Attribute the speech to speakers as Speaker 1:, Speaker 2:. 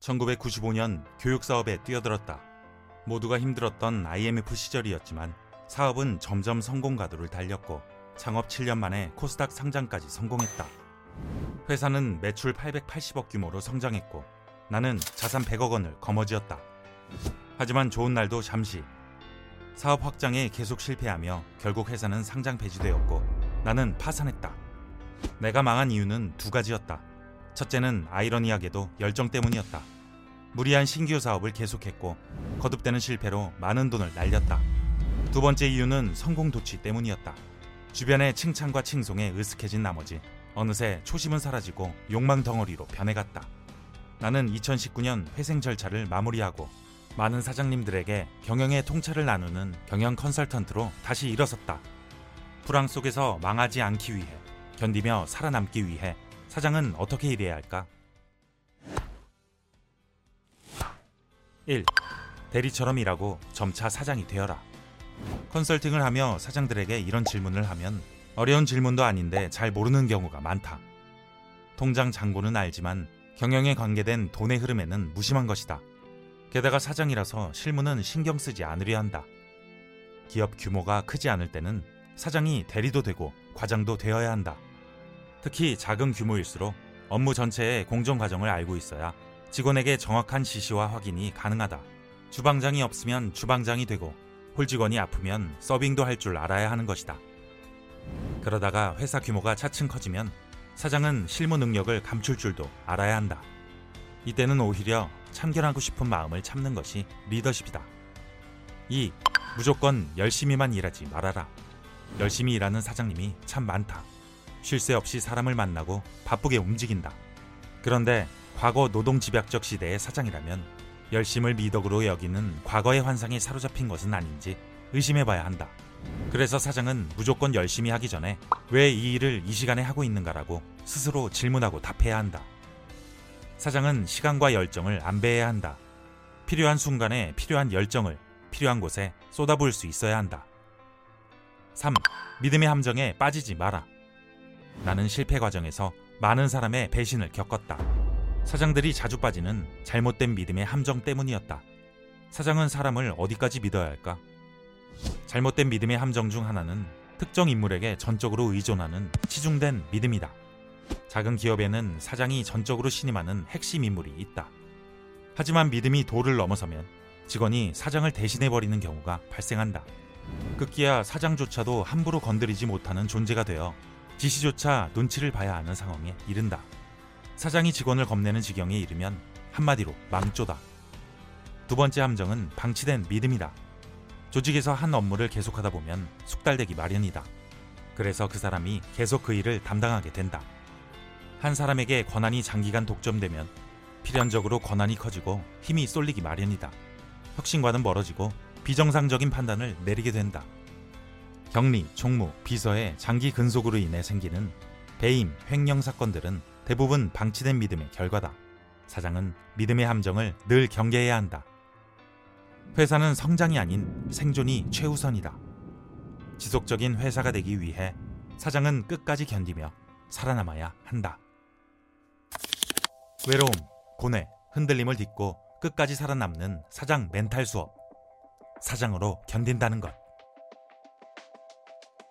Speaker 1: 1995년 교육 사업에 뛰어들었다. 모두가 힘들었던 IMF 시절이었지만 사업은 점점 성공 가도를 달렸고 창업 7년 만에 코스닥 상장까지 성공했다. 회사는 매출 880억 규모로 성장했고 나는 자산 100억 원을 거머쥐었다. 하지만 좋은 날도 잠시 사업 확장에 계속 실패하며 결국 회사는 상장 폐지되었고 나는 파산했다. 내가 망한 이유는 두 가지였다. 첫째는 아이러니하게도 열정 때문이었다. 무리한 신규 사업을 계속했고 거듭되는 실패로 많은 돈을 날렸다. 두 번째 이유는 성공 도취 때문이었다. 주변의 칭찬과 칭송에 으쓱해진 나머지 어느새 초심은 사라지고 욕망 덩어리로 변해갔다. 나는 2019년 회생 절차를 마무리하고 많은 사장님들에게 경영의 통찰을 나누는 경영 컨설턴트로 다시 일어섰다. 불황 속에서 망하지 않기 위해 견디며 살아남기 위해 사장은 어떻게 일해야 할까? 1. 대리처럼 일하고 점차 사장이 되어라. 컨설팅을 하며 사장들에게 이런 질문을 하면 어려운 질문도 아닌데 잘 모르는 경우가 많다. 통장 잔고는 알지만 경영에 관계된 돈의 흐름에는 무심한 것이다. 게다가 사장이라서 실무는 신경 쓰지 않으려 한다. 기업 규모가 크지 않을 때는 사장이 대리도 되고 과장도 되어야 한다. 특히 작은 규모일수록 업무 전체의 공정 과정을 알고 있어야 직원에게 정확한 지시와 확인이 가능하다. 주방장이 없으면 주방장이 되고 홀직원이 아프면 서빙도 할 줄 알아야 하는 것이다. 그러다가 회사 규모가 차츰 커지면 사장은 실무 능력을 감출 줄도 알아야 한다. 이때는 오히려 참견하고 싶은 마음을 참는 것이 리더십이다. 2. 무조건 열심히만 일하지 말아라. 열심히 일하는 사장님이 참 많다. 쉴 새 없이 사람을 만나고 바쁘게 움직인다. 그런데 과거 노동 집약적 시대의 사장이라면 열심을 미덕으로 여기는 과거의 환상에 사로잡힌 것은 아닌지 의심해봐야 한다. 그래서 사장은 무조건 열심히 하기 전에 왜 이 일을 이 시간에 하고 있는가라고 스스로 질문하고 답해야 한다. 사장은 시간과 열정을 안배해야 한다. 필요한 순간에 필요한 열정을 필요한 곳에 쏟아부을 수 있어야 한다. 3. 믿음의 함정에 빠지지 마라. 나는 실패 과정에서 많은 사람의 배신을 겪었다. 사장들이 자주 빠지는 잘못된 믿음의 함정 때문이었다. 사장은 사람을 어디까지 믿어야 할까? 잘못된 믿음의 함정 중 하나는 특정 인물에게 전적으로 의존하는 치중된 믿음이다. 작은 기업에는 사장이 전적으로 신임하는 핵심 인물이 있다. 하지만 믿음이 도를 넘어서면 직원이 사장을 대신해버리는 경우가 발생한다. 급기야 사장조차도 함부로 건드리지 못하는 존재가 되어 지시조차 눈치를 봐야 하는 상황에 이른다. 사장이 직원을 겁내는 지경에 이르면 한마디로 망조다. 두 번째 함정은 방치된 믿음이다. 조직에서 한 업무를 계속하다 보면 숙달되기 마련이다. 그래서 그 사람이 계속 그 일을 담당하게 된다. 한 사람에게 권한이 장기간 독점되면 필연적으로 권한이 커지고 힘이 쏠리기 마련이다. 혁신과는 멀어지고 비정상적인 판단을 내리게 된다. 격리, 총무, 비서의 장기 근속으로 인해 생기는 배임, 횡령 사건들은 대부분 방치된 믿음의 결과다. 사장은 믿음의 함정을 늘 경계해야 한다. 회사는 성장이 아닌 생존이 최우선이다. 지속적인 회사가 되기 위해 사장은 끝까지 견디며 살아남아야 한다. 외로움, 고뇌, 흔들림을 딛고 끝까지 살아남는 사장 멘탈 수업. 사장으로 견딘다는 것.